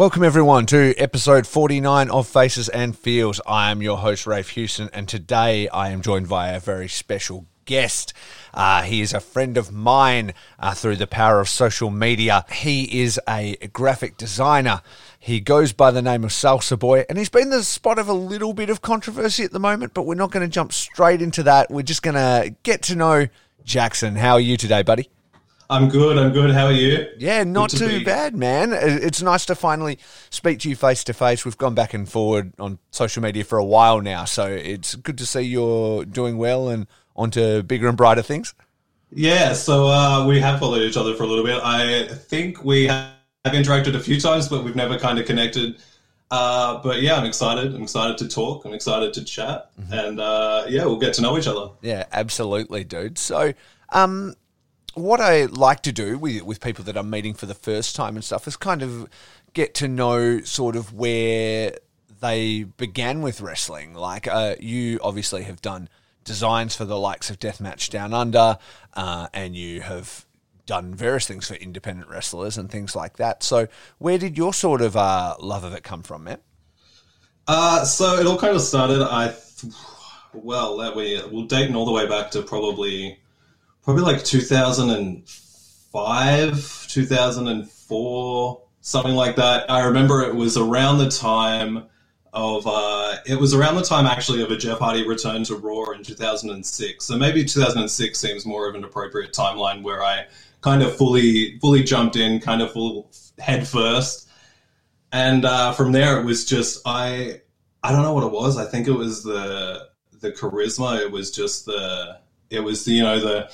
Welcome, everyone, to episode 49 of Faces and Feels. I am your host, Rafe Houston, and today I am joined by a very special guest. Uh, he is a friend of mine uh, through the power of social media. He is a graphic designer. He goes by the name of Salsa Boy, and he's been the spot of a little bit of controversy at the moment, but we're not going to jump straight into that. We're just going to get to know Jackson. How are you today, buddy? I'm good. I'm good. How are you? Yeah, not to too be. bad, man. It's nice to finally speak to you face to face. We've gone back and forward on social media for a while now, so it's good to see you're doing well and onto bigger and brighter things. Yeah, so uh, we have followed each other for a little bit. I think we have interacted a few times, but we've never kind of connected. Uh, but yeah, I'm excited. I'm excited to talk. I'm excited to chat, mm-hmm. and uh, yeah, we'll get to know each other. Yeah, absolutely, dude. So, um, what I like to do with with people that I'm meeting for the first time and stuff is kind of get to know sort of where they began with wrestling. Like uh, you obviously have done designs for the likes of Deathmatch Down Under, uh, and you have done various things for independent wrestlers and things like that. So where did your sort of uh, love of it come from, man? Uh, so it all kind of started. I well, that we we'll dating all the way back to probably probably like 2005, 2004, something like that. I remember it was around the time of uh, it was around the time actually of a Jeff Hardy return to Raw in 2006. So maybe 2006 seems more of an appropriate timeline where I kind of fully fully jumped in, kind of full head first, and uh, from there it was just I I don't know what it was. I think it was the the charisma. It was just the it was the, you know the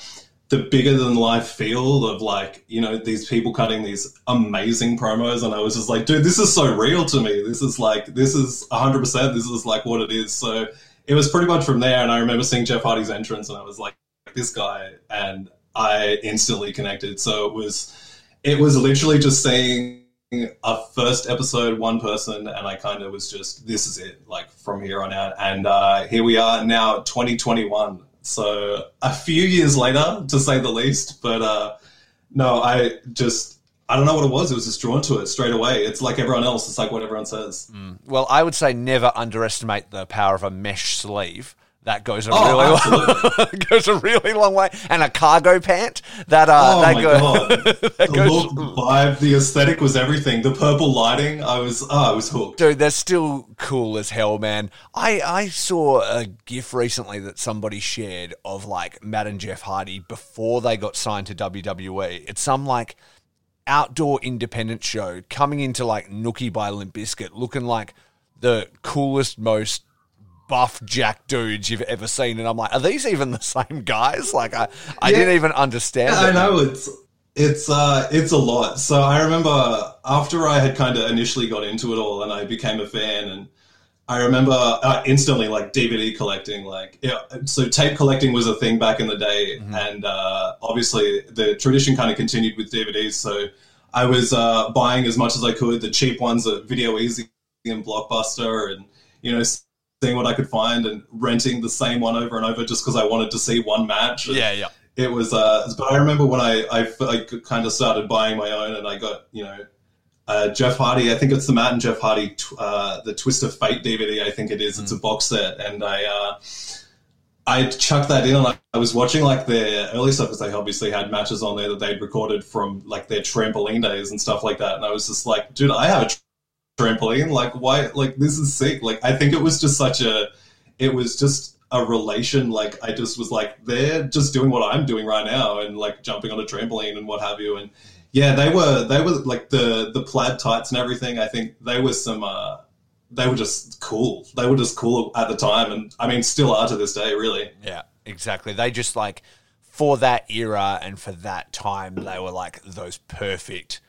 the bigger than life feel of like you know these people cutting these amazing promos and i was just like dude this is so real to me. This is like this is 100% this is like what it is. So it was pretty much from there and i remember seeing jeff hardy's entrance and i was like this guy and i instantly connected. So it was it was literally just seeing a first episode one person and i kind of was just this is it like from here on out. And uh, here we are now 2021 so a few years later, to say the least, but uh, no, I just I don't know what it was. It was just drawn to it straight away. It's like everyone else. It's like what everyone says. Mm. Well, I would say never underestimate the power of a mesh sleeve. That goes a oh, really long, goes a really long way, and a cargo pant that uh, oh that go, that the goes, look, the vibe, the aesthetic was everything. The purple lighting, I was, oh, I was hooked. Dude, they're still cool as hell, man. I I saw a gif recently that somebody shared of like Matt and Jeff Hardy before they got signed to WWE. It's some like outdoor independent show coming into like Nookie by Limp Bizkit, looking like the coolest, most buff jack dudes you've ever seen, and I'm like, are these even the same guys? Like, I, I yeah, didn't even understand. Yeah, I know it's it's uh it's a lot. So I remember after I had kind of initially got into it all, and I became a fan, and I remember uh, instantly like DVD collecting. Like, yeah, so tape collecting was a thing back in the day, mm-hmm. and uh, obviously the tradition kind of continued with DVDs. So I was uh, buying as much as I could, the cheap ones at Video Easy and Blockbuster, and you know seeing what I could find and renting the same one over and over just because I wanted to see one match. yeah, yeah. It was, uh, but I remember when I, I, I kind of started buying my own and I got, you know, uh, Jeff Hardy, I think it's the Matt and Jeff Hardy, uh, the Twist of Fate DVD, I think it is. Mm. It's a mm. box set. And I, uh, I chucked that in and I, I was watching like their early stuff because they obviously had matches on there that they'd recorded from like their trampoline days and stuff like that. And I was just like, dude, I have a trampoline. Like, why? Like, this is sick. Like, I think it was just such a, it was just a relation. Like, I just was like, they're just doing what I'm doing right now and like jumping on a trampoline and what have you. And yeah, they were, they were like the, the plaid tights and everything. I think they were some, uh, they were just cool. They were just cool at the time. And I mean, still are to this day, really. Yeah, exactly. They just like, for that era and for that time, they were like those perfect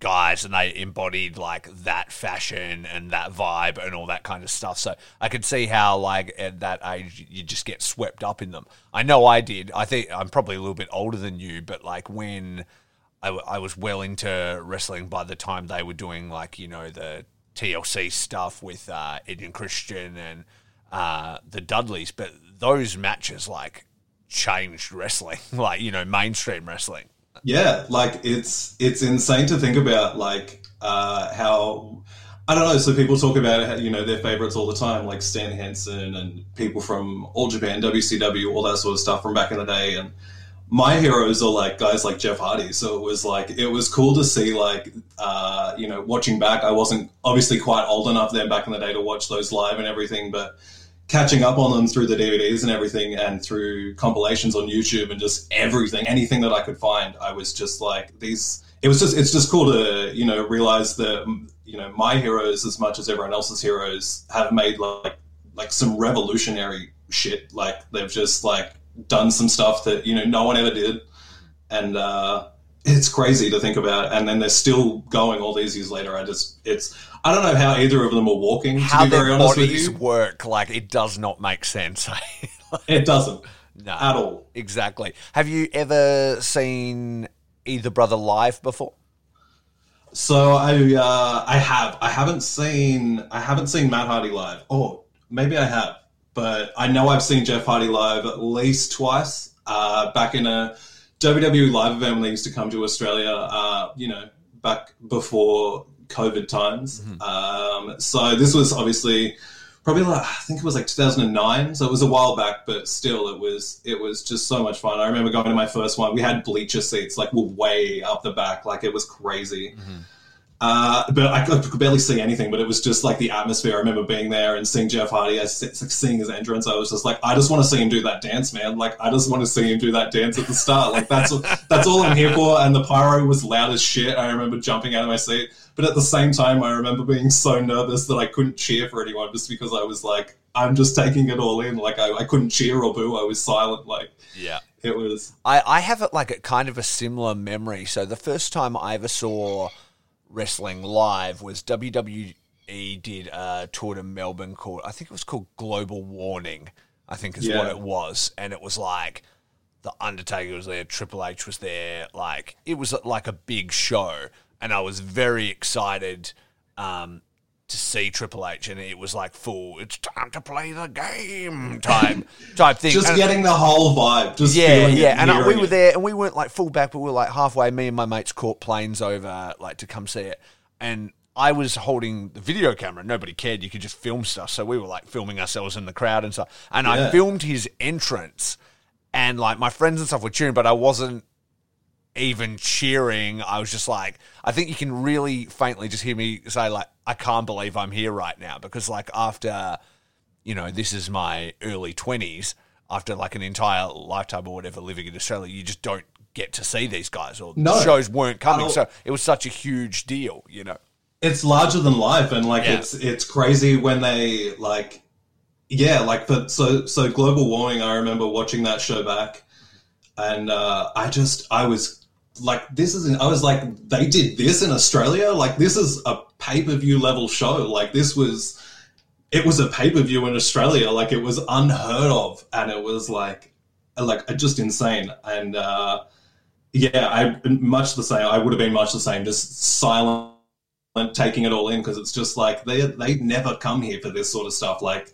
guys and they embodied like that fashion and that vibe and all that kind of stuff. So I could see how like at that age you just get swept up in them. I know I did. I think I'm probably a little bit older than you, but like when I, I was well into wrestling by the time they were doing like you know the TLC stuff with uh, Edge and Christian and uh, the Dudleys, but those matches like changed wrestling, like you know mainstream wrestling. Yeah, like it's it's insane to think about. Like uh, how I don't know. So people talk about you know their favorites all the time, like Stan Hansen and people from All Japan, WCW, all that sort of stuff from back in the day. And my heroes are like guys like Jeff Hardy. So it was like it was cool to see like uh, you know watching back. I wasn't obviously quite old enough then back in the day to watch those live and everything, but catching up on them through the DVDs and everything and through compilations on YouTube and just everything, anything that I could find, I was just like these it was just it's just cool to you know realize that you know my heroes as much as everyone else's heroes have made like like some revolutionary shit. Like they've just like done some stuff that you know no one ever did. And uh it's crazy to think about and then they're still going all these years later i just it's i don't know how either of them are walking how to be very honest with you work, like it does not make sense. it doesn't no, at all exactly. Have you ever seen either brother live before? So I uh, I have I haven't seen I haven't seen Matt Hardy live. Oh, maybe I have, but I know I've seen Jeff Hardy live at least twice. Uh, back in a WWE live event when they used to come to Australia. Uh, you know, back before COVID times. Um, so this was obviously probably like I think it was like 2009. So it was a while back, but still, it was it was just so much fun. I remember going to my first one. We had bleacher seats, like were way up the back, like it was crazy. Uh, but I could, could barely see anything. But it was just like the atmosphere. I remember being there and seeing Jeff Hardy, I se- seeing his entrance. I was just like, I just want to see him do that dance, man. Like I just want to see him do that dance at the start. Like that's that's all I'm here for. And the pyro was loud as shit. I remember jumping out of my seat. But at the same time, I remember being so nervous that I couldn't cheer for anyone just because I was like, I'm just taking it all in. Like I, I couldn't cheer or boo. I was silent. Like Yeah. it was. I, I have it like a kind of a similar memory. So the first time I ever saw wrestling live was WWE did a tour to Melbourne called I think it was called Global Warning. I think is what it was, and it was like the Undertaker was there, Triple H was there, like it was like a big show, and I was very excited um, to see Triple H, and it was like full. It's time to play the game type type thing. Just And- getting the whole vibe. Just yeah, yeah. And I, we were there, and we weren't like full back, but we were like halfway. Me and my mates caught planes over, like to come see it, and I was holding the video camera. Nobody cared. You could just film stuff, so we were like filming ourselves in the crowd and stuff. And I filmed his entrance, and like my friends and stuff were cheering, but I wasn't even cheering. I was just like, I think you can really faintly just hear me say like, I can't believe I'm here right now because like after you know, this is my early 20s, after like an entire lifetime or whatever living in Australia, you just don't get to see these guys or No. shows weren't coming. So it was such a huge deal, you know. it's larger than life and like Yeah. it's it's crazy when they like yeah like but so so global warning i remember watching that show back and uh i just i was like this is i was like they did this in australia? Like this is a pay-per-view level show. Like this was it was a pay-per-view in australia. Like it was unheard of. And it was like like just insane. And uh yeah i much the same. I would have been much the same. Just silent taking it all in because it's just like they they never come here for this sort of stuff. Like,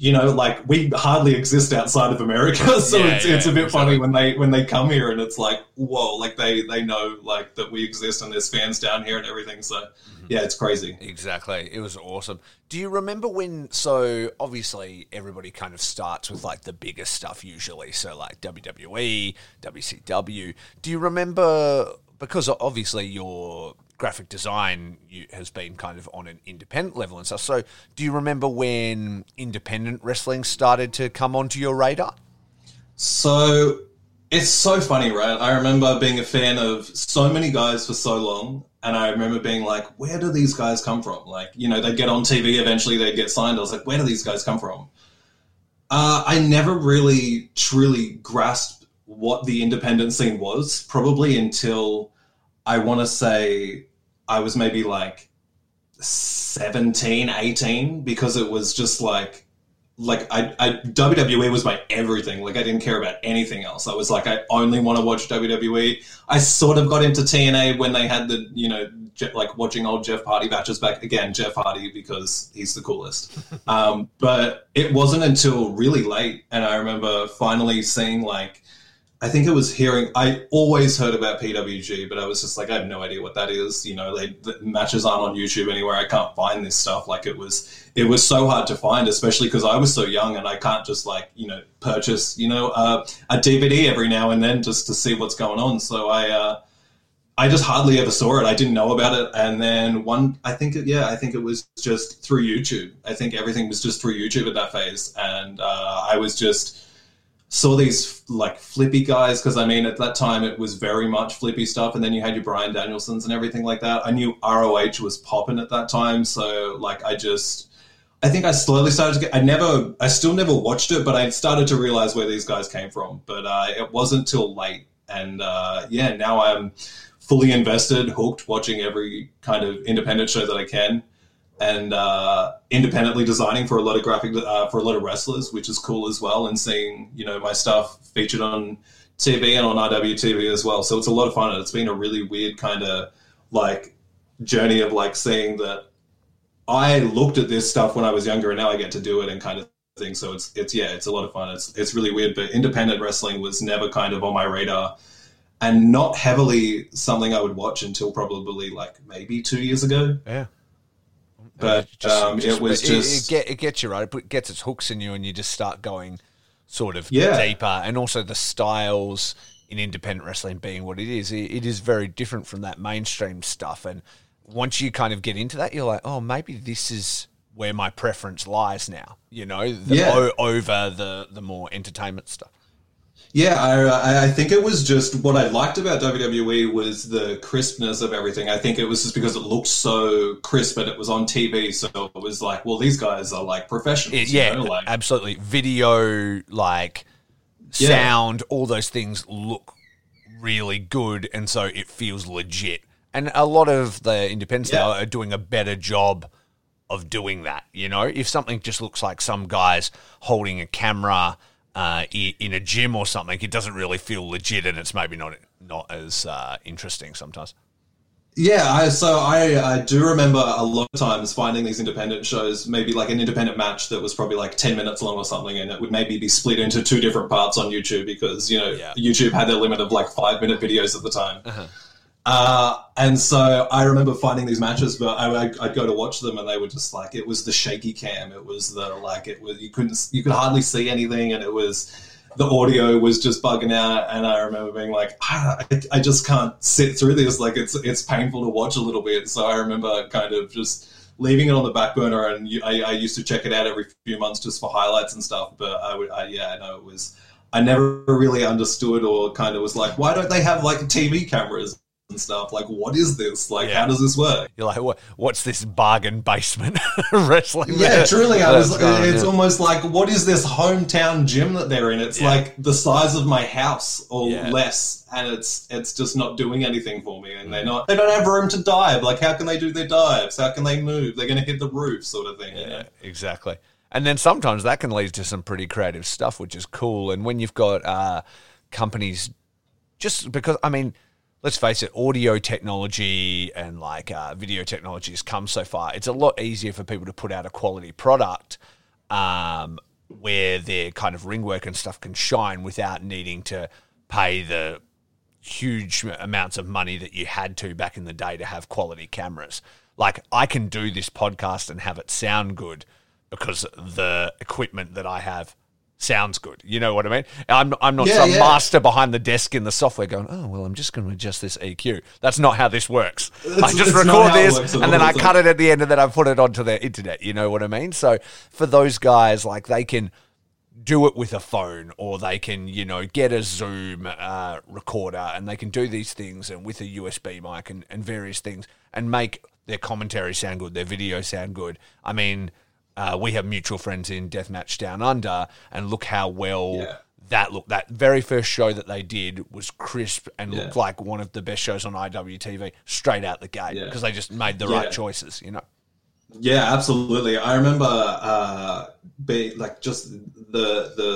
you know, like we hardly exist outside of America, so Yeah, it's it's a bit exactly. funny when they when they come here and it's like whoa, like they they know like that we exist and there's fans down here and everything. So Mm-hmm. yeah, it's crazy. Exactly. It was awesome. Do you remember when? So obviously, everybody kind of starts with like the biggest stuff usually. So like WWE, WCW. Do you remember? Because obviously your graphic design has been kind of on an independent level and stuff. So do you remember when independent wrestling started to come onto your radar? So it's so funny, right? I remember being a fan of so many guys for so long, and I remember being like, where do these guys come from? Like, you know, they'd get on TV, eventually they'd get signed. I was like, where do these guys come from? Uh, I never really truly grasped what the independent scene was, probably until I want to say I was maybe like 17, 18, because it was just like, like I, I WWE was my everything. Like I didn't care about anything else. I was like I only want to watch WWE. I sort of got into TNA when they had the you know like watching old Jeff Hardy matches back again. Jeff Hardy because he's the coolest. um, but it wasn't until really late, and I remember finally seeing like I think it was hearing. I always heard about PWG, but I was just like, I have no idea what that is. You know, they, the matches aren't on YouTube anywhere. I can't find this stuff. Like it was, it was so hard to find, especially because I was so young and I can't just like you know purchase you know uh, a DVD every now and then just to see what's going on. So I. Uh, I just hardly ever saw it. I didn't know about it, and then one, I think, yeah, I think it was just through YouTube. I think everything was just through YouTube at that phase, and uh, I was just saw these like flippy guys because I mean at that time it was very much flippy stuff, and then you had your Brian Danielsons and everything like that. I knew ROH was popping at that time, so like I just. I think I slowly started to get. I never, I still never watched it, but I started to realize where these guys came from. But uh, it wasn't till late, and uh, yeah, now I'm fully invested, hooked, watching every kind of independent show that I can and uh, independently designing for a lot of graphic uh, for a lot of wrestlers, which is cool as well. And seeing you know my stuff featured on TV and on IWTV as well. So it's a lot of fun. And it's been a really weird kind of like journey of like seeing that I looked at this stuff when I was younger, and now I get to do it and kind of thing. So it's it's yeah, it's a lot of fun. It's it's really weird. But independent wrestling was never kind of on my radar. And not heavily something I would watch until probably like maybe two years ago. Yeah but just, um, just, it was it, just it, get, it gets you right. It gets its hooks in you, and you just start going sort of yeah. deeper. And also the styles in independent wrestling being what it is, it, it is very different from that mainstream stuff. And once you kind of get into that, you're like, oh, maybe this is where my preference lies now. You know, the, Yeah. o- over the the more entertainment stuff. Yeah, I, I think it was just what I liked about WWE was the crispness of everything. I think it was just because it looked so crisp and it was on TV, so it was like, well, these guys are like professionals. It- you yeah, know, like, absolutely. Video, like Yeah. sound, all those things look really good, and so it feels legit. And a lot of the independents now are doing a better job of doing that. You know, if something just looks like some guys holding a camera uh, in a gym or something, it doesn't really feel legit, and it's maybe not not as uh, interesting sometimes. Yeah, I, so I, I do remember a lot of times finding these independent shows, maybe like an independent match that was probably like 10 minutes long or something, and it would maybe be split into two different parts on YouTube because, you know, Yeah. YouTube had their limit of like five minute videos at the time. Uh, and so I remember finding these matches, but I, I'd go to watch them, and they were just like it was the shaky cam. It was the like it was you couldn't you could hardly see anything, and it was the audio was just bugging out. And I remember being like, ah, I, I just can't sit through this. Like it's it's painful to watch a little bit. So I remember kind of just leaving it on the back burner, and you- I, I used to check it out every few months just for highlights and stuff. But I would, I, yeah, I know it was. I never really understood or kind of was like, why don't they have like TV cameras and stuff? Like, what is this? Like, Yeah. how does this work? You're like, what, what's this bargain basement wrestling? Yeah, match truly, I was. It's Yeah. almost like, what is this hometown gym that they're in? It's Yeah. like the size of my house or Yeah. less, and it's it's just not doing anything for me. And they're Mm. not. They don't have room to dive. Like, how can they do their dives? How can they move? They're going to hit the roof, sort of thing. you know? Yeah, exactly. And then sometimes that can lead to some pretty creative stuff, which is cool. And when you've got uh, companies, just because, I mean, let's face it, audio technology and like uh, video technology has come so far. It's a lot easier for people to put out a quality product um, where their kind of ring work and stuff can shine without needing to pay the huge amounts of money that you had to back in the day to have quality cameras. Like I can do this podcast and have it sound good because the equipment that I have sounds good. You know what I mean? I'm I'm not Yeah, some yeah. master behind the desk in the software going, "Oh, well, I'm just going to adjust this EQ." That's not how this works. I just record this and then I cut it at the end and then I put it onto the internet. You know what I mean? So for those guys like they can do it with a phone or they can you know get a zoom uh, recorder and they can do these things and with a usb mic and, and various things and make their commentary sound good their video sound good i mean uh, we have mutual friends in deathmatch down under and look how well Yeah. that looked that very first show that they did was crisp and Yeah. looked like one of the best shows on iwtv straight out the gate Yeah. because they just made the Yeah. right choices you know Yeah, absolutely. I remember uh, being like just the the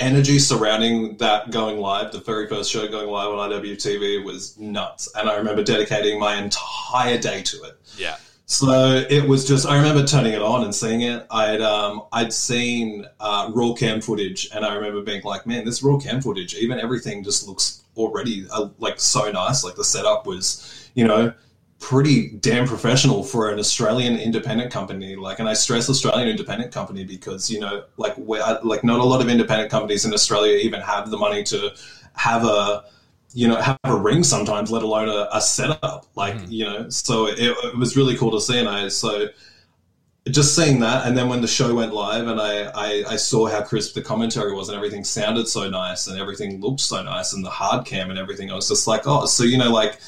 energy surrounding that going live. The very first show going live on IWTV was nuts, and I remember dedicating my entire day to it. yeah So it was just. I remember turning it on and seeing it. I'd um, I'd seen uh, raw cam footage, and I remember being like, "Man, this raw cam footage, even everything just looks already uh, like so nice. Like the setup was, you know, pretty damn professional for an Australian independent company. Like, and I stress Australian independent company because you know, like, where like not a lot of independent companies in Australia even have the money to have a you know have a ring sometimes let alone a, a setup like mm. you know so it, it, was really cool to see and i so just seeing that and then when the show went live and I, I, I saw how crisp the commentary was and everything sounded so nice and everything looked so nice and the hard cam and everything i was just like oh so you know like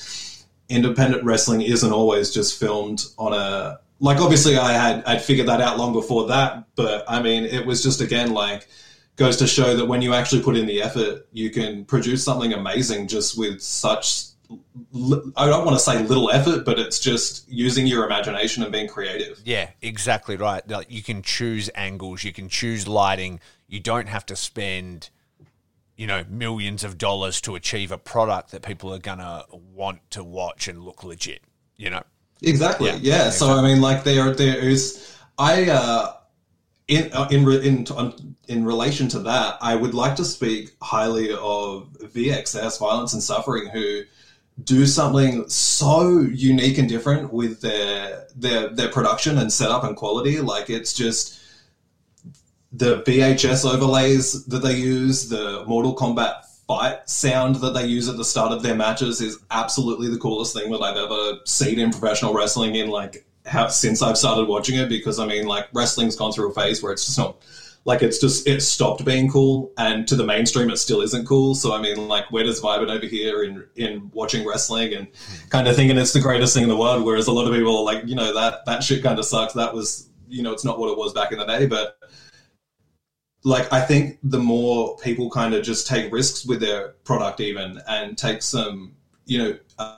independent wrestling isn't always just filmed on a like obviously i had i'd figured that out long before that but i mean it was just again like goes to show that when you actually put in the effort, you can produce something amazing just with such. I don't want to say little effort, but it's just using your imagination and being creative. Yeah, exactly right. Like you can choose angles, you can choose lighting. You don't have to spend, you know, millions of dollars to achieve a product that people are gonna want to watch and look legit. You know. Exactly. Yeah. yeah. Exactly. So I mean, like there, there is. I uh, in uh, in in in relation to that, I would like to speak highly of VXS, Violence and Suffering, who do something so unique and different with their their their production and setup and quality. Like it's just the VHS overlays that they use, the Mortal Kombat fight sound that they use at the start of their matches is absolutely the coolest thing that I've ever seen in professional wrestling in like how since I've started watching it because I mean like wrestling's gone through a phase where it's just not like it's just it stopped being cool and to the mainstream it still isn't cool. So i mean like where does vibing over here in in watching wrestling and kind of thinking it's the greatest thing in the world whereas a lot of people are like you know that that shit kind of sucks. That was you know it's not what it was back in the day. But like i think the more people kind of just take risks with their product even and take some you know uh,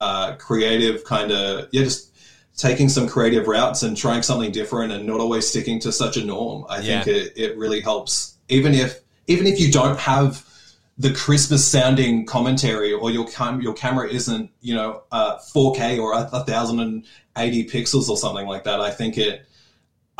uh, creative kind of yeah just taking some creative routes and trying something different and not always sticking to such a norm. I yeah. think it, it really helps. Even if even if you don't have the crispest sounding commentary or your cam- your camera isn't you know uh, 4K or a, a thousand and eighty pixels or something like that, I think it.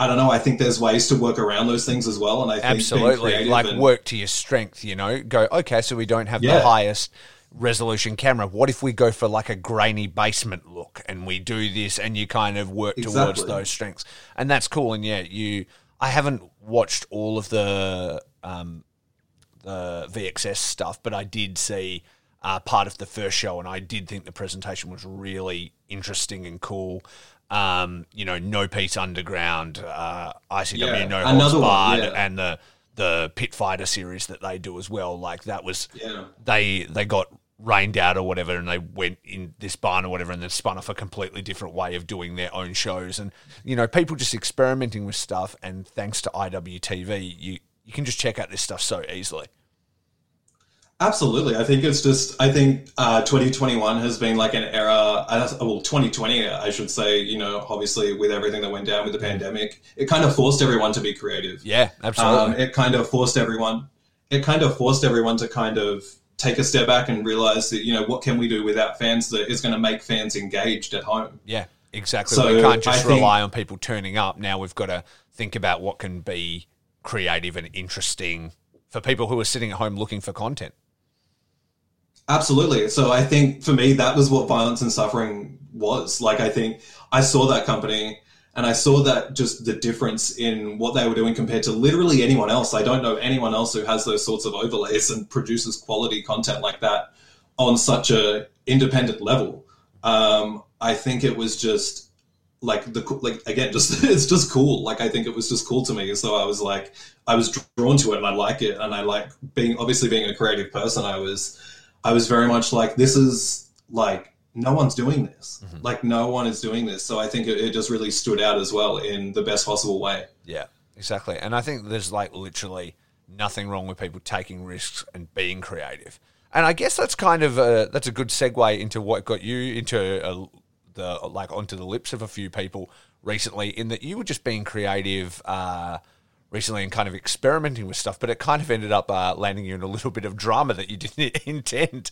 I don't know. I think there's ways to work around those things as well, and I think absolutely like and, work to your strength. You know, go okay. So we don't have yeah. the highest resolution camera. What if we go for like a grainy basement look and we do this and you kind of work exactly. towards those strengths? And that's cool. And yeah, you I haven't watched all of the um, the VXS stuff, but I did see uh, part of the first show, and I did think the presentation was really interesting and cool. Um, you know, No Peace Underground, uh, ICW yeah, No Holds Barred, yeah. and the the Pit Fighter series that they do as well. Like that was yeah. they they got rained out or whatever, and they went in this barn or whatever, and then spun off a completely different way of doing their own shows. And you know, people just experimenting with stuff. And thanks to IWTV, you you can just check out this stuff so easily. Absolutely. I think it's just, I think uh, 2021 has been like an era, uh, well, 2020, I should say, you know, obviously with everything that went down with the pandemic, it kind of forced everyone to be creative. Yeah, absolutely. Um, it kind of forced everyone, it kind of forced everyone to kind of take a step back and realize that, you know, what can we do without fans that is going to make fans engaged at home? Yeah, exactly. So we can't just I rely think, on people turning up. Now we've got to think about what can be creative and interesting for people who are sitting at home looking for content. Absolutely. So I think for me, that was what violence and suffering was. Like, I think I saw that company and I saw that just the difference in what they were doing compared to literally anyone else. I don't know anyone else who has those sorts of overlays and produces quality content like that on such a independent level. Um, I think it was just like the like again just it's just cool like i think it was just cool to me so i was like i was drawn to it and i like it and i like being obviously being a creative person i was I was very much like, this is like no one's doing this. Mm-hmm. Like no one is doing this. So I think it, it, just really stood out as well in the best possible way. Yeah, exactly. And I think there's like literally nothing wrong with people taking risks and being creative. And I guess that's kind of a, that's a good segue into what got you into a, the like onto the lips of a few people recently in that you were just being creative. Uh, recently and kind of experimenting with stuff, but it kind of ended up uh, landing you in a little bit of drama that you didn't intend.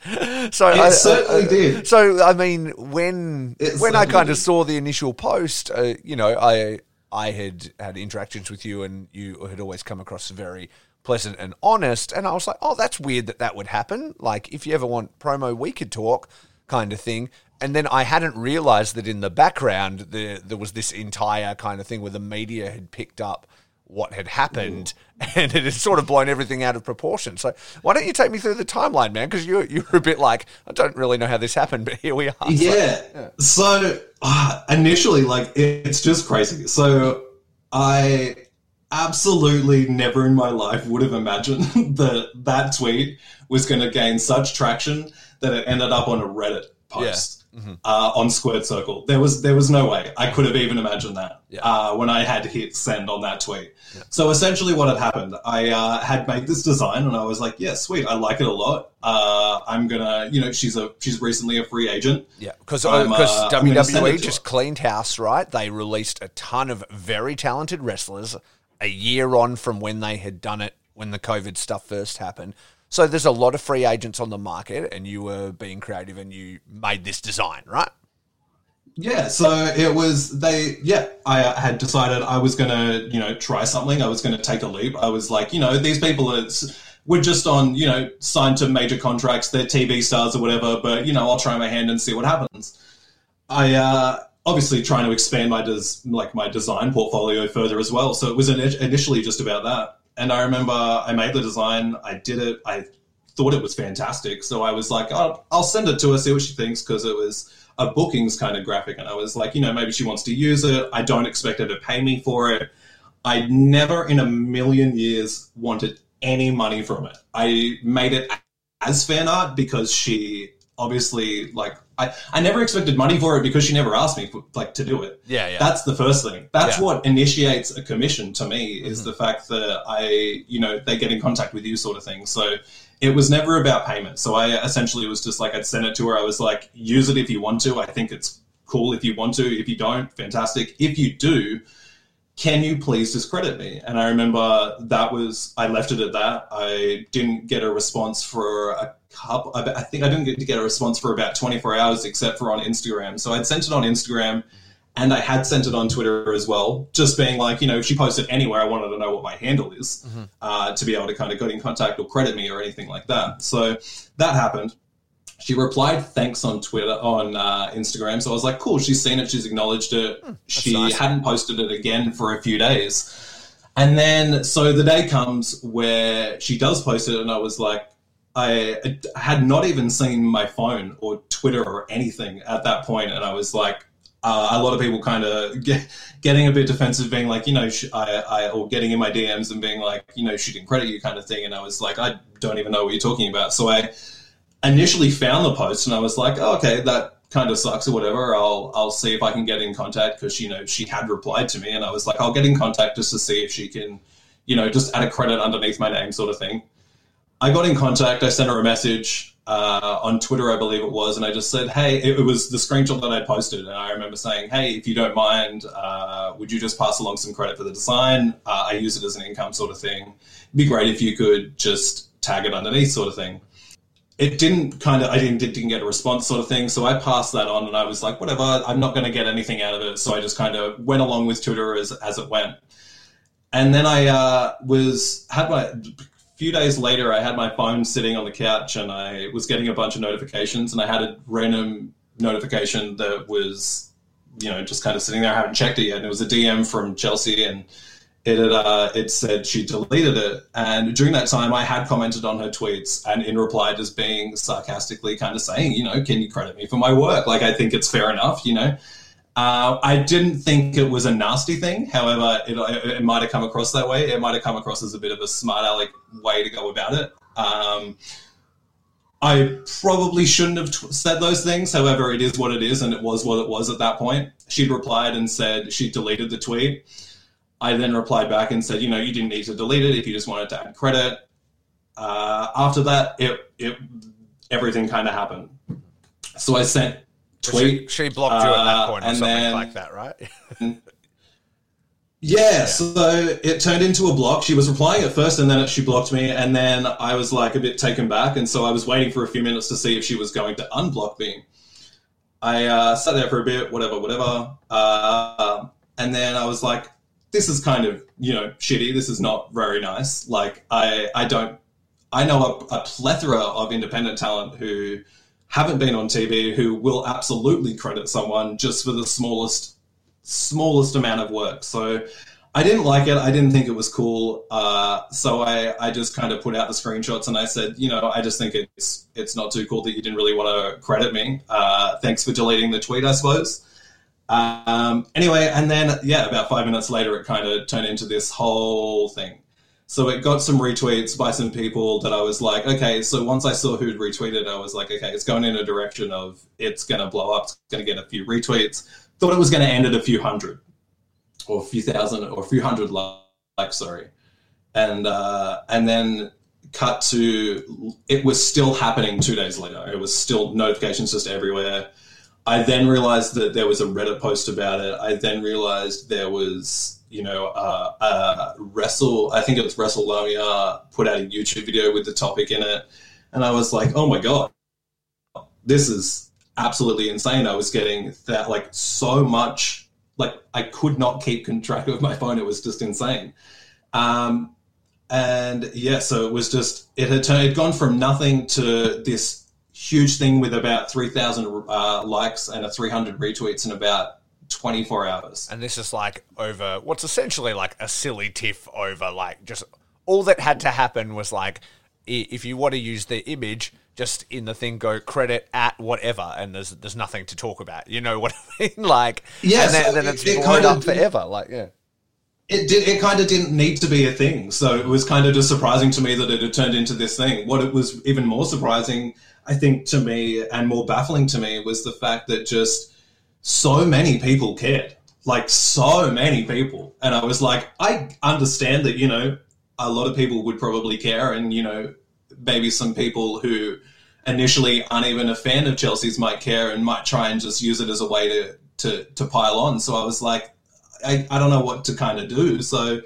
So It I, certainly I- did. So I mean, when It when I kind of saw the initial post, uh, you know, I I had had interactions with you, and you had always come across very pleasant and honest, and I was like, oh, that's weird that that would happen. Like, if you ever want promo, we could talk, kind of thing. And then I hadn't realized that in the background there there was this entire kind of thing where the media had picked up what had happened and it had sort of blown everything out of proportion. So why don't you take me through the timeline, man? Because you you were a bit like I don't really know how this happened, but here we are. So- Yeah. So uh, initially, like, it, it's just crazy. So I absolutely never in my life would have imagined that that tweet was going to gain such traction that it ended up on a Reddit post. Uh, on Squared Circle, there was there was no way I could have even imagined that Yeah. uh, when I had hit send on that tweet. So essentially, what had happened, I uh, had made this design, and I was like, "Yeah, sweet, I like it a lot. Uh, I'm gonna, you know, she's a she's recently a free agent. Yeah, because I'm, I'm gonna send it WWE just cleaned house, right? They released a ton of very talented wrestlers a year on from when they had done it when the COVID stuff first happened. So there's a lot of free agents on the market, and you were being creative and you made this design, right? Yeah, so it was they. Yeah, I uh, had decided I was gonna, you know, try something. I was gonna take a leap. I was like, you know, these people are we're just on, you know, signed to major contracts. They're TV stars or whatever. But you know, I'll try my hand and see what happens. I uh, obviously trying to expand my des- like my design portfolio further as well. So it was initially just about that. And I remember I made the design. I did it. I thought it was fantastic. So I was like, oh, I'll send it to her, see what she thinks, because it was a bookings kind of graphic. And I was like, you know, maybe she wants to use it. I don't expect her to pay me for it. I never in a million years wanted any money from it. I made it as fan art because she obviously like I, I never expected money for it because she never asked me for, like to do it. Yeah, yeah. That's the first thing. That's Yeah. what initiates a commission to me is Mm-hmm. the fact that I, you know, they get in contact with you sort of thing. So it was never about payment. So I essentially was just like, I'd send it to her. I was like, use it if you want to. I think it's cool if you want to. If you don't, fantastic. If you do, can you please discredit me? And I remember that was, I left it at that. I didn't get a response for a couple, I think I didn't get to get a response for about 24 hours except for on Instagram. So I'd sent it on Instagram and I had sent it on Twitter as well, just being like, you know, if she posted anywhere, I wanted to know what my handle is uh, to be able to kind of get in contact or credit me or anything like that. So that happened. She replied thanks on Twitter, on uh, Instagram. So I was like, cool, she's seen it, she's acknowledged it. she nice. hadn't posted it again for a few days. And then, so the day comes where she does post it, and I was like, I I had not even seen my phone or Twitter or anything at that point, and I was like, uh, a lot of people kind of get, getting a bit defensive, being like, you know, sh- I, I, or getting in my DMs and being like, you know, she didn't credit you kind of thing. And I was like, I don't even know what you're talking about. So I initially found the post and I was like, oh, okay, that kind of sucks or whatever. I'll, I'll see if I can get in contact because, you know, she had replied to me and I was like, I'll get in contact just to see if she can, you know, just add a credit underneath my name sort of thing. I got in contact. I sent her a message uh, on Twitter, I believe it was, and I just said, "Hey, it, it was the screenshot that I posted." And I remember saying, "Hey, if you don't mind, uh, would you just pass along some credit for the design? Uh, I use it as an income sort of thing. It'd be great if you could just tag it underneath, sort of thing." It didn't kind of, I didn't didn't get a response, sort of thing. So I passed that on, and I was like, "Whatever, I'm not going to get anything out of it." So I just kind of went along with Twitter as as it went. And then I uh, was had my few days later, I had my phone sitting on the couch and I was getting a bunch of notifications, and I had a random notification that was, you know, just kind of sitting there. I haven't checked it yet, and it was a DM from Chelsea, and it had, uh, it said she deleted it. And during that time, I had commented on her tweets, and in reply, just being sarcastically kind of saying, you know, can you credit me for my work? Like, I think it's fair enough, you know. Uh, I didn't think it was a nasty thing. However, it, it might have come across that way. It might have come across as a bit of a smart aleck way to go about it. Um, I probably shouldn't have t- said those things. However, it is what it is, and it was what it was at that point. She'd replied and said she deleted the tweet. I then replied back and said, you know, you didn't need to delete it if you just wanted to add credit. Uh, after that, it, it everything kind of happened. So I sent tweet. she blocked you at that uh, point or and something then- like that, right? Yeah, so it turned into a block. She was replying at first, and then she blocked me, and then I was like a bit taken back, and so I was waiting for a few minutes to see if she was going to unblock me. I uh, sat there for a bit, whatever, whatever, uh, and then I was like, "This is kind of you know shitty. This is not very nice. Like I I don't I know a, a plethora of independent talent who haven't been on TV who will absolutely credit someone just for the smallest smallest amount of work. So I didn't like it. I didn't think it was cool. Uh, so I, I just kind of put out the screenshots and I said, you know, I just think it's it's not too cool that you didn't really want to credit me. Uh, thanks for deleting the tweet, I suppose. Um, anyway, and then yeah, about five minutes later, it kind of turned into this whole thing. So it got some retweets by some people that I was like, okay. So once I saw who'd retweeted, I was like, okay, it's going in a direction of it's going to blow up. It's going to get a few retweets thought it was going to end at a few hundred or a few thousand or a few hundred likes, sorry. And, uh, and then cut to it was still happening two days later. It was still notifications just everywhere. I then realized that there was a Reddit post about it. I then realized there was, you know, uh, uh, Wrestle, I think it was WrestleLamia put out a YouTube video with the topic in it. And I was like, oh my God, this is absolutely insane. I was getting that like so much, like I could not keep track of my phone. It was just insane. Um, and yeah, so it was just it had turned, it had gone from nothing to this huge thing with about three thousand uh, likes and a three hundred retweets in about 24 hours. And this is like over what's essentially like a silly tiff over like just all that had to happen was like if you want to use the image, just in the thing go credit at whatever, and there's there's nothing to talk about. You know what I mean? Like, yeah, and then, then it's it, it up forever. Like, yeah. It did. It kind of didn't need to be a thing, so it was kind of just surprising to me that it had turned into this thing. What it was even more surprising, I think, to me and more baffling to me was the fact that just so many people cared, like so many people, and I was like, I understand that you know a lot of people would probably care, and you know maybe some people who initially aren't even a fan of Chelsea's might care and might try and just use it as a way to to, to pile on. So I was like, I, I don't know what to kind of do. So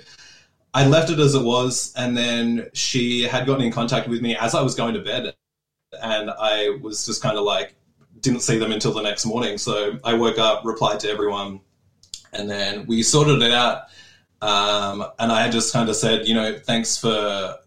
I left it as it was, and then she had gotten in contact with me as I was going to bed, and I was just kind of like didn't see them until the next morning. So I woke up, replied to everyone, and then we sorted it out. Um, and I had just kind of said, you know, thanks for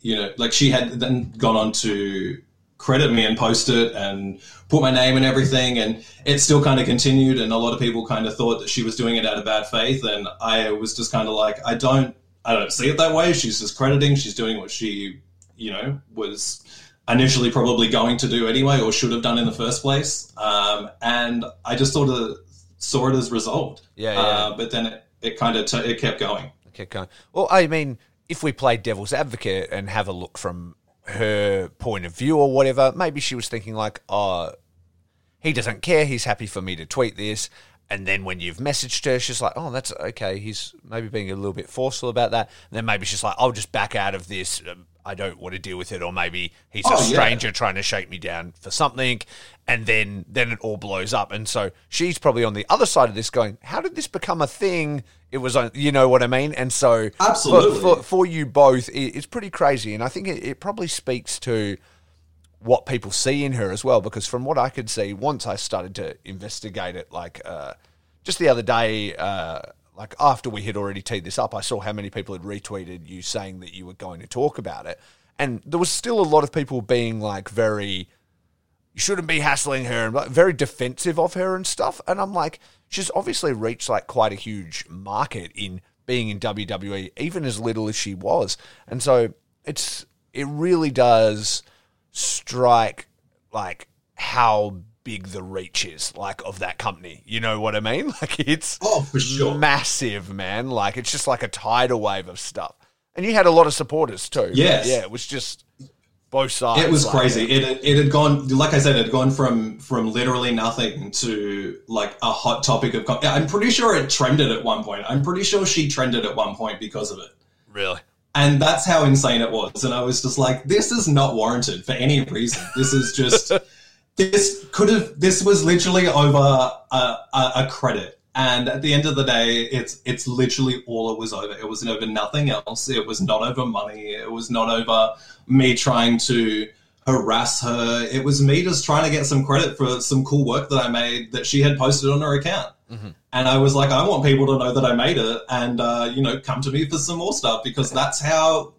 you know, like she had then gone on to credit me and post it and put my name and everything and it still kind of continued and a lot of people kind of thought that she was doing it out of bad faith and I was just kind of like I don't I don't see it that way she's just crediting she's doing what she you know was initially probably going to do anyway or should have done in the first place um, and I just sort of saw it as resolved yeah, yeah. Uh, but then it, it kind of t- it kept going it kept going well I mean if we play devil's advocate and have a look from her point of view or whatever, maybe she was thinking like, oh, he doesn't care. He's happy for me to tweet this. And then when you've messaged her, she's like, oh, that's okay. He's maybe being a little bit forceful about that. And then maybe she's like, I'll just back out of this. Um, I don't want to deal with it. Or maybe he's oh, a stranger yeah. trying to shake me down for something. And then, then it all blows up. And so she's probably on the other side of this going, how did this become a thing? It was, you know what I mean? And so Absolutely. For, for, for you both, it, it's pretty crazy. And I think it, it probably speaks to what people see in her as well. Because from what I could see, once I started to investigate it, like uh, just the other day, uh, like after we had already teed this up, I saw how many people had retweeted you saying that you were going to talk about it. And there was still a lot of people being like very, you shouldn't be hassling her and like very defensive of her and stuff. And I'm like, she's obviously reached like quite a huge market in being in WWE, even as little as she was. And so it's, it really does strike like how big the reach is like of that company. You know what I mean? Like it's oh for sure massive, man. Like it's just like a tidal wave of stuff. And you had a lot of supporters too. Yes. Yeah, it was just both sides. It was like, crazy. Yeah. It it had gone like I said, it had gone from from literally nothing to like a hot topic of. I'm pretty sure it trended at one point. I'm pretty sure she trended at one point because of it. Really. And that's how insane it was. And I was just like, this is not warranted for any reason. This is just this could have this was literally over a, a, a, credit And at the end of the day, it's it's literally all it was over. It wasn't over nothing else. It was not over money. It was not over me trying to harass her. It was me just trying to get some credit for some cool work that I made that she had posted on her account. Mm-hmm. And I was like, I want people to know that I made it, and uh, you know, come to me for some more stuff because that's how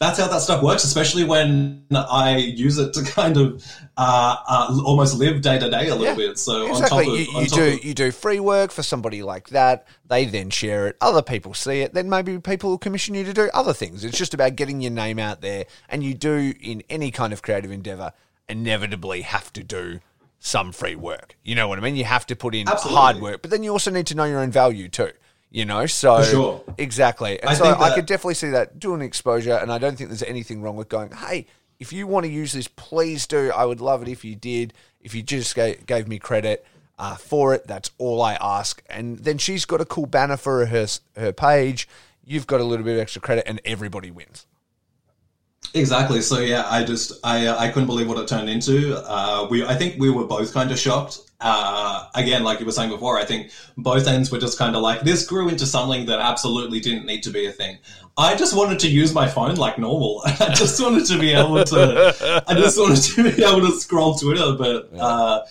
that's how that stuff works, especially when I use it to kind of uh, uh, almost live day to day a little yeah, bit. So exactly, on top of, you, you do of, you do free work for somebody like that. They then share it. Other people see it. Then maybe people will commission you to do other things. It's just about getting your name out there, and you do in any kind of creative endeavor inevitably have to do some free work. You know what I mean? You have to put in Absolutely. hard work, but then you also need to know your own value too you know so sure. exactly and I so i could definitely see that doing exposure and i don't think there's anything wrong with going hey if you want to use this please do i would love it if you did if you just gave, gave me credit uh, for it that's all i ask and then she's got a cool banner for her her page you've got a little bit of extra credit and everybody wins Exactly. So yeah, I just I I couldn't believe what it turned into. Uh, we I think we were both kind of shocked. Uh, again, like you were saying before, I think both ends were just kind of like this grew into something that absolutely didn't need to be a thing. I just wanted to use my phone like normal. I just wanted to be able to. I just wanted to be able to scroll Twitter, but. Uh,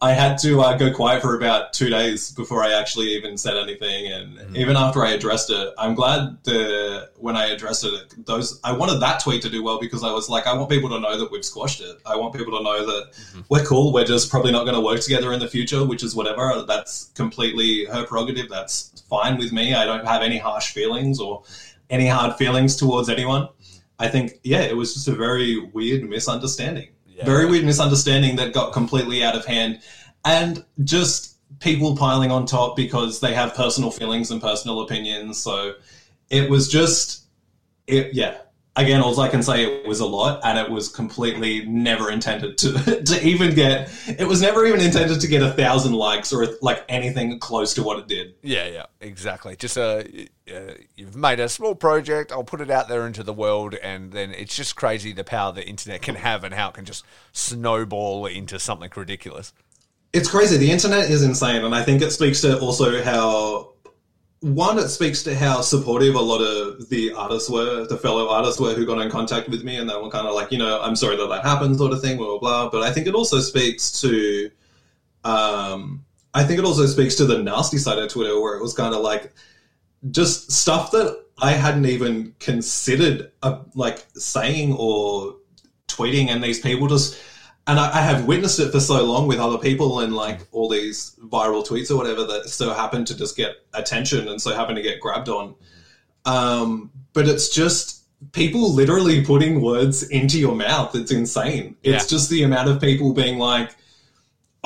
I had to uh, go quiet for about two days before I actually even said anything, and mm-hmm. even after I addressed it, I'm glad that when I addressed it, those I wanted that tweet to do well because I was like, I want people to know that we've squashed it. I want people to know that mm-hmm. we're cool. We're just probably not going to work together in the future, which is whatever. That's completely her prerogative. That's fine with me. I don't have any harsh feelings or any hard feelings towards anyone. I think, yeah, it was just a very weird misunderstanding yeah. very weird misunderstanding that got completely out of hand, and just people piling on top because they have personal feelings and personal opinions. So it was just, it, yeah, again, all I can say it was a lot, and it was completely never intended to to even get. It was never even intended to get a thousand likes or like anything close to what it did. Yeah, yeah, exactly. Just a uh, you've made a small project. I'll put it out there into the world, and then it's just crazy the power the internet can have and how it can just snowball into something ridiculous. It's crazy. The internet is insane, and I think it speaks to also how one, it speaks to how supportive a lot of the artists were, the fellow artists were who got in contact with me, and they were kind of like, you know, I'm sorry that that happened, sort of thing, blah blah blah. But I think it also speaks to, um, I think it also speaks to the nasty side of Twitter, where it was kind of like just stuff that I hadn't even considered, uh, like saying or tweeting, and these people just and I, I, have witnessed it for so long with other people and like all these viral tweets or whatever that so happen to just get attention and so happen to get grabbed on. Um, but it's just people literally putting words into your mouth. It's insane. It's yeah. just the amount of people being like,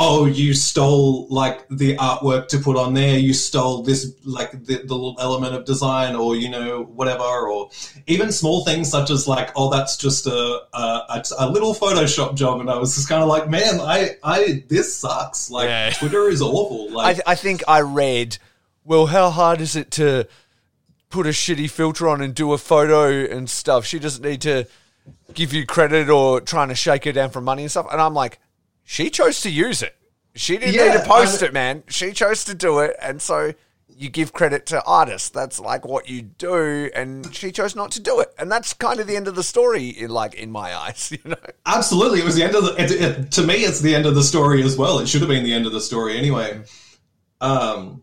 oh, you stole like the artwork to put on there, you stole this like the, the little element of design, or you know whatever, or even small things such as like, oh, that's just a a, a little Photoshop job, and I was just kind of like, man, I I this sucks. Like yeah. Twitter is awful. Like I, I think I read, well, how hard is it to put a shitty filter on and do a photo and stuff? She doesn't need to give you credit or trying to shake her down for money and stuff, and I'm like she chose to use it. She didn't yeah, need to post I it, man. She chose to do it, and so you give credit to artists. That's like what you do, and she chose not to do it, and that's kind of the end of the story. In like in my eyes, you know. Absolutely, it was the end of the. It, it, to me, it's the end of the story as well. It should have been the end of the story anyway. Um,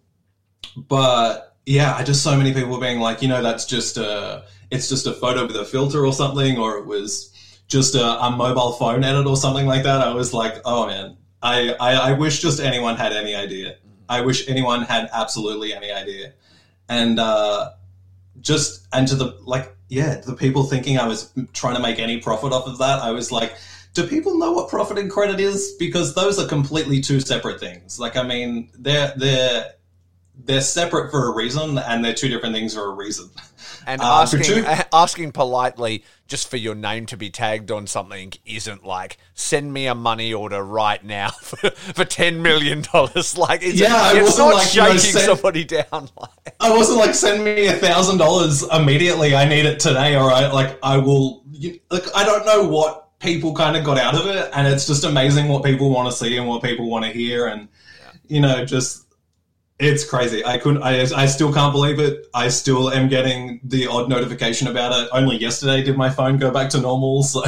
but yeah, I just so many people being like, you know, that's just a. It's just a photo with a filter or something, or it was just a, a, mobile phone edit or something like that, I was like, oh man, I, I, I wish just anyone had any idea. I wish anyone had absolutely any idea. And uh, just, and to the, like, yeah, the people thinking I was trying to make any profit off of that, I was like, do people know what profit and credit is? Because those are completely two separate things. Like, I mean, they're, they're, they're separate for a reason and they're two different things for a reason. And uh, asking asking politely just for your name to be tagged on something isn't like send me a money order right now for, for ten million dollars. Like it's, yeah, it it's not like, shaking you know, send, somebody down. Like. I wasn't like send me a thousand dollars immediately. I need it today. All right, like I will. You, like I don't know what people kind of got out of it, and it's just amazing what people want to see and what people want to hear, and yeah. you know just It's crazy. I couldn't. I, I still can't believe it. I still am getting the odd notification about it. Only yesterday did my phone go back to normal. So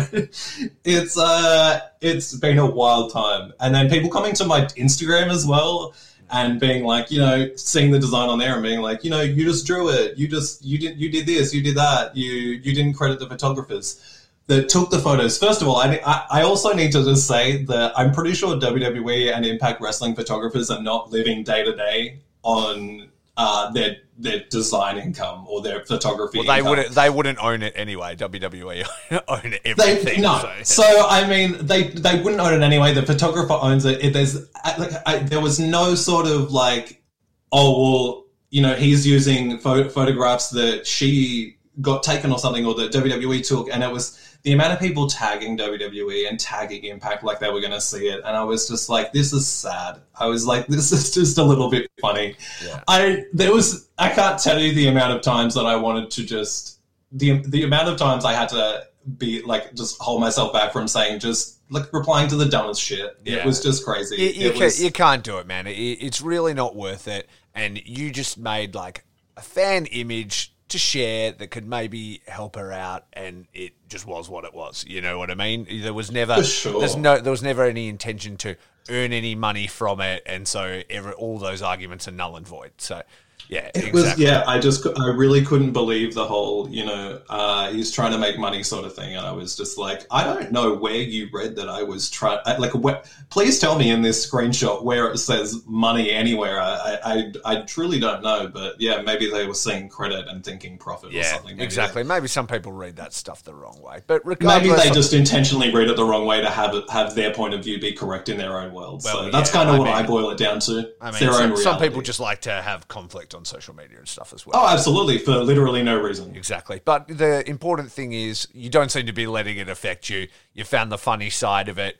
it's uh, it's been a wild time. And then people coming to my Instagram as well and being like, you know, seeing the design on there and being like, you know, you just drew it. You just you did you did this. You did that. You you didn't credit the photographers that took the photos. First of all, I, I also need to just say that I'm pretty sure WWE and Impact Wrestling photographers are not living day to day on uh, their their design income or their photography. Well, they income. wouldn't. They wouldn't own it anyway. WWE own everything. They, no, so, so, I mean, they they wouldn't own it anyway. The photographer owns it. there's like I, there was no sort of like, oh well, you know, he's using pho- photographs that she got taken or something, or the WWE took, and it was the amount of people tagging WWE and tagging Impact like they were going to see it, and I was just like, "This is sad." I was like, "This is just a little bit funny." Yeah. I there was I can't tell you the amount of times that I wanted to just the the amount of times I had to be like just hold myself back from saying just like replying to the dumbest shit. Yeah. It was just crazy. you, you, can, was- you can't do it, man. It, it's really not worth it. And you just made like a fan image to share that could maybe help her out, and it just was what it was. You know what I mean? There was never, sure. there's no, there was never any intention to earn any money from it, and so every, all those arguments are null and void. So, yeah, It exactly. was yeah. I just I really couldn't believe the whole you know uh, he's trying to make money sort of thing, and I was just like I don't know where you read that I was trying like where, please tell me in this screenshot where it says money anywhere. I, I I truly don't know, but yeah, maybe they were seeing credit and thinking profit or Yeah, something. Maybe exactly. Maybe some people read that stuff the wrong way, but maybe they just intentionally read it the wrong way to have it have their point of view be correct in their own world. Well, so that's kind of I what mean- I boil it down to. I mean, some, some people just like to have conflict on social media and stuff as well. oh, absolutely for literally no reason. Exactly. But the important thing is you don't seem to be letting it affect you. You found the funny side of it.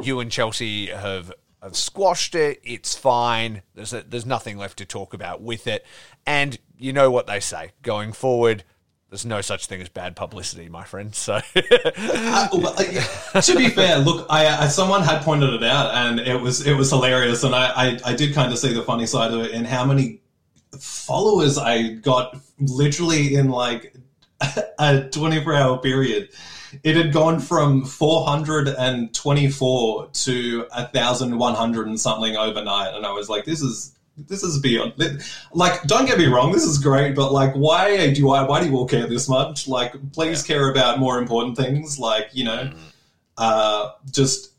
You and Chelsea have have squashed it. It's fine. There's a, there's nothing left to talk about with it. And you know what they say. Going forward, there's no such thing as bad publicity, my friend. So Uh, well, uh, to be fair, look, I, I someone had pointed it out, and it was it was hilarious, and I I, I did kind of see the funny side of it, and how many followers I got literally in like a twenty four hour period. It had gone from 424 to 1,100 and something overnight. And I was like, this is this is beyond like don't get me wrong this is great but like why do I why do you all care this much like please care about more important things like you know uh just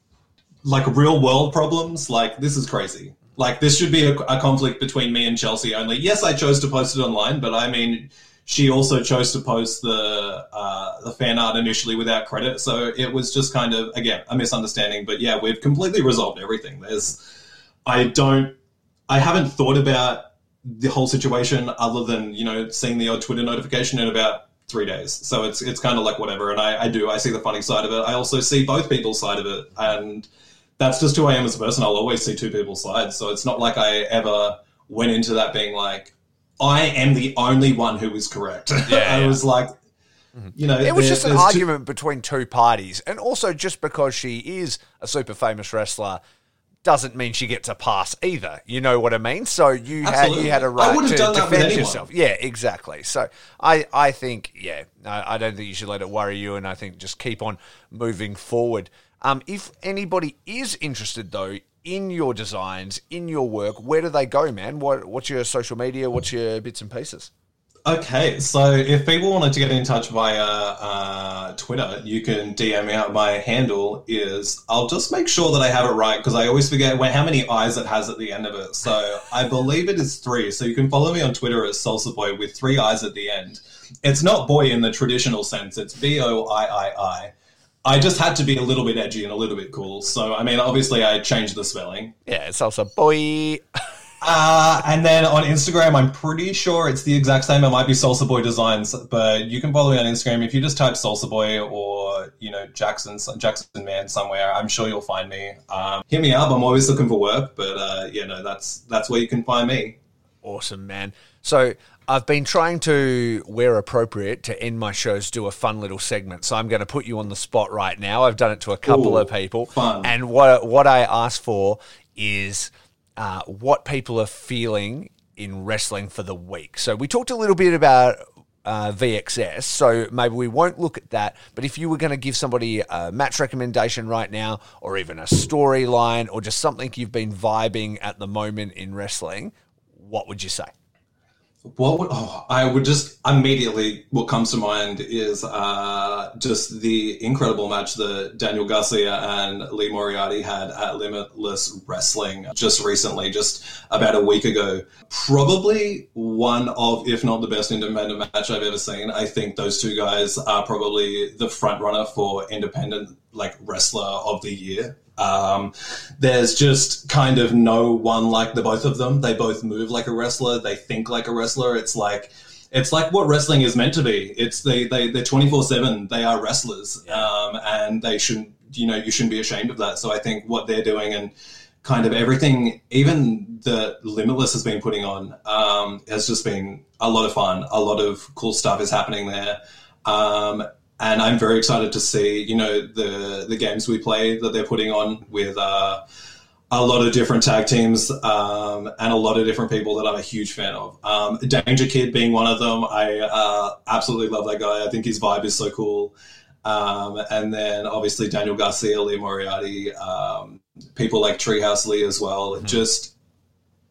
like real world problems like this is crazy like this should be a, a conflict between me and Chelsea only yes I chose to post it online but I mean she also chose to post the uh, the fan art initially without credit so it was just kind of again a misunderstanding but yeah we've completely resolved everything there's I don't I haven't thought about the whole situation other than you know seeing the odd Twitter notification in about three days. So it's it's kind of like whatever. And I, I do I see the funny side of it. I also see both people's side of it, and that's just who I am as a person. I'll always see two people's sides. So it's not like I ever went into that being like I am the only one who is correct. Yeah, I yeah. was like. Mm-hmm. You know, it was there- just an there's two- argument between two parties. And also, just because she is a super famous wrestler doesn't mean she gets a pass either. You know what I mean? So you had Absolutely. you had a I right would have to done that with defend yourself. Yeah, exactly. So I I think yeah, I, I don't think you should let it worry you, and I think just keep on moving forward. Um, if anybody is interested though in your designs, in your work, where do they go, man? What what's your social media? What's your bits and pieces? Okay, so if people wanted to get in touch via uh, Twitter, you can DM me out. My handle is, I'll just make sure that I have it right because I always forget how many I's it has at the end of it. So I believe it is three. So you can follow me on Twitter as Salsa Boy with three I's at the end. It's not boy in the traditional sense, it's B O I I I. I just had to be a little bit edgy and a little bit cool. So, I mean, obviously, I changed the spelling. Yeah, it's also boy. Uh, and then on Instagram, I'm pretty sure it's the exact same. It might be Salsa Boy Designs, but you can follow me on Instagram if you just type Salsa Boy or you know Jackson Jackson Man somewhere. I'm sure you'll find me. Um, hit me up. I'm always looking for work, but uh, yeah, no, that's that's where you can find me. Awesome, man. So I've been trying to, where appropriate, to end my shows, do a fun little segment. So I'm going to put you on the spot right now. I've done it to a couple Ooh, of people, fun. and what what I ask for is uh, what people are feeling in wrestling for the week. So we talked a little bit about uh, VXS, so maybe we won't look at that. But if you were going to give somebody a match recommendation right now, or even a storyline, or just something you've been vibing at the moment in wrestling, what would you say? What would oh, I would just immediately what comes to mind is uh, just the incredible match that Daniel Garcia and Lee Moriarty had at Limitless Wrestling just recently, just about a week ago. Probably one of, if not the best independent match I've ever seen. I think those two guys are probably the front runner for independent like wrestler of the year um, there's just kind of no one like the both of them. They both move like a wrestler. They think like a wrestler. It's like it's like what wrestling is meant to be. It's they they they're twenty four seven. They are wrestlers, um, and they shouldn't you know you shouldn't be ashamed of that. So I think what they're doing and kind of everything, even the Limitless has been putting on, um, has just been a lot of fun. A lot of cool stuff is happening there. Um, and I'm very excited to see you know the the games we play that they're putting on with uh, a lot of different tag teams um, and a lot of different people that I'm a huge fan of. Um, Danger Kid being one of them, I uh, absolutely love that guy. I think his vibe is so cool. Um, and then obviously Daniel Garcia, Lee Moriarty, um, people like Treehouse Lee as well. Mm-hmm. Just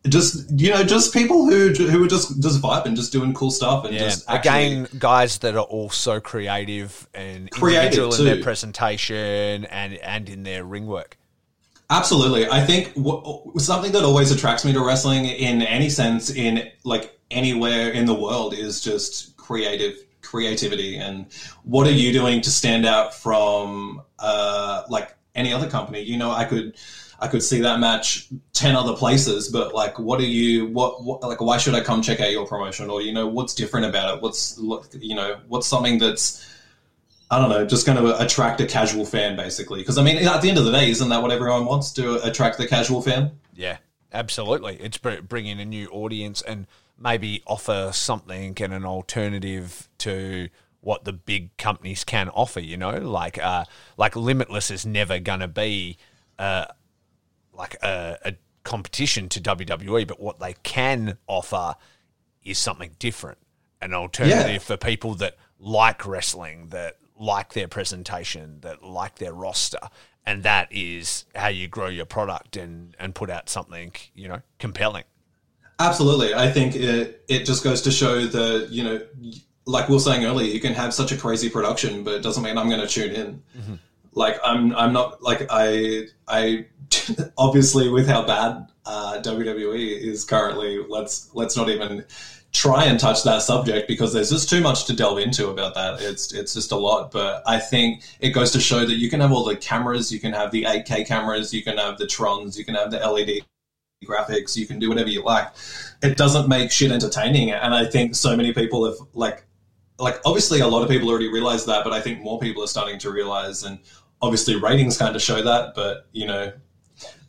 just you know just people who who are just just vibing just doing cool stuff and yeah. just actually, again guys that are also creative and creative individual in their presentation and and in their ring work. Absolutely. I think w- something that always attracts me to wrestling in any sense in like anywhere in the world is just creative creativity. And what are you doing to stand out from uh like any other company? You know i could I could see that match ten other places, but like, what are you? What, what like? Why should I come check out your promotion? Or you know, what's different about it? What's you know, what's something that's I don't know, just going to attract a casual fan, basically. Because I mean, at the end of the day, isn't that what everyone wants to attract the casual fan? Yeah, absolutely. It's bringing a new audience and maybe offer something and an alternative to what the big companies can offer. You know, like uh, like Limitless is never going to be. Uh, like a, a competition to WWE, but what they can offer is something different, an alternative yeah. for people that like wrestling, that like their presentation, that like their roster. And that is how you grow your product and, and put out something, you know, compelling. Absolutely. I think it, it just goes to show that, you know, like we were saying earlier, you can have such a crazy production, but it doesn't mean I'm going to tune in. Mm-hmm. Like I'm, I'm not like I, I obviously with how bad uh, WWE is currently, let's let's not even try and touch that subject because there's just too much to delve into about that. It's it's just a lot. But I think it goes to show that you can have all the cameras, you can have the 8K cameras, you can have the Trons, you can have the LED graphics, you can do whatever you like. It doesn't make shit entertaining, and I think so many people have like like obviously a lot of people already realize that, but I think more people are starting to realize and obviously ratings kind of show that, but you know,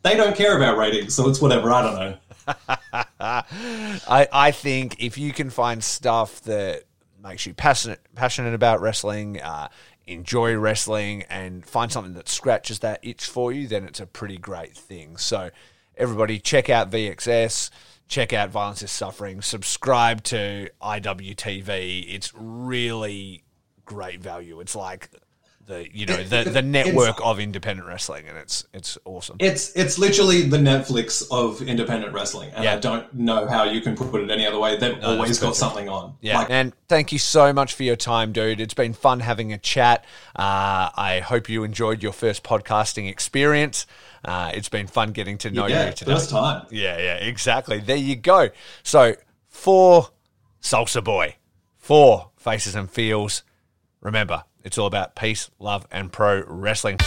they don't care about ratings, so it's whatever. I don't know. I I think if you can find stuff that makes you passionate passionate about wrestling, uh, enjoy wrestling, and find something that scratches that itch for you, then it's a pretty great thing. So everybody, check out VXS. Check out Violence is Suffering. Subscribe to IWTV. It's really great value. It's like the you know the, the network of independent wrestling and it's it's awesome. It's it's literally the netflix of independent wrestling and yeah. i don't know how you can put it any other way. They've no, always got something on. Yeah. Like, and thank you so much for your time dude. It's been fun having a chat. Uh, i hope you enjoyed your first podcasting experience. Uh, it's been fun getting to know yeah, you today. first time. Yeah yeah exactly. There you go. So for salsa boy. For faces and feels. Remember it's all about peace, love, and pro wrestling.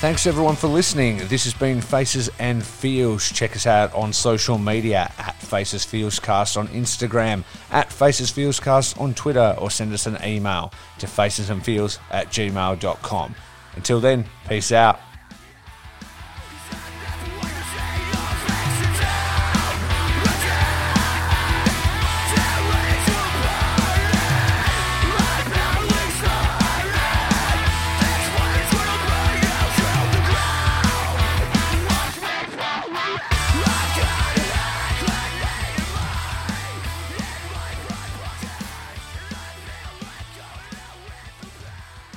Thanks everyone for listening. This has been Faces and Feels. Check us out on social media at Faces Feels Cast on Instagram, at Faces Feels Cast on Twitter, or send us an email to facesandfeels at gmail.com. Until then, peace out.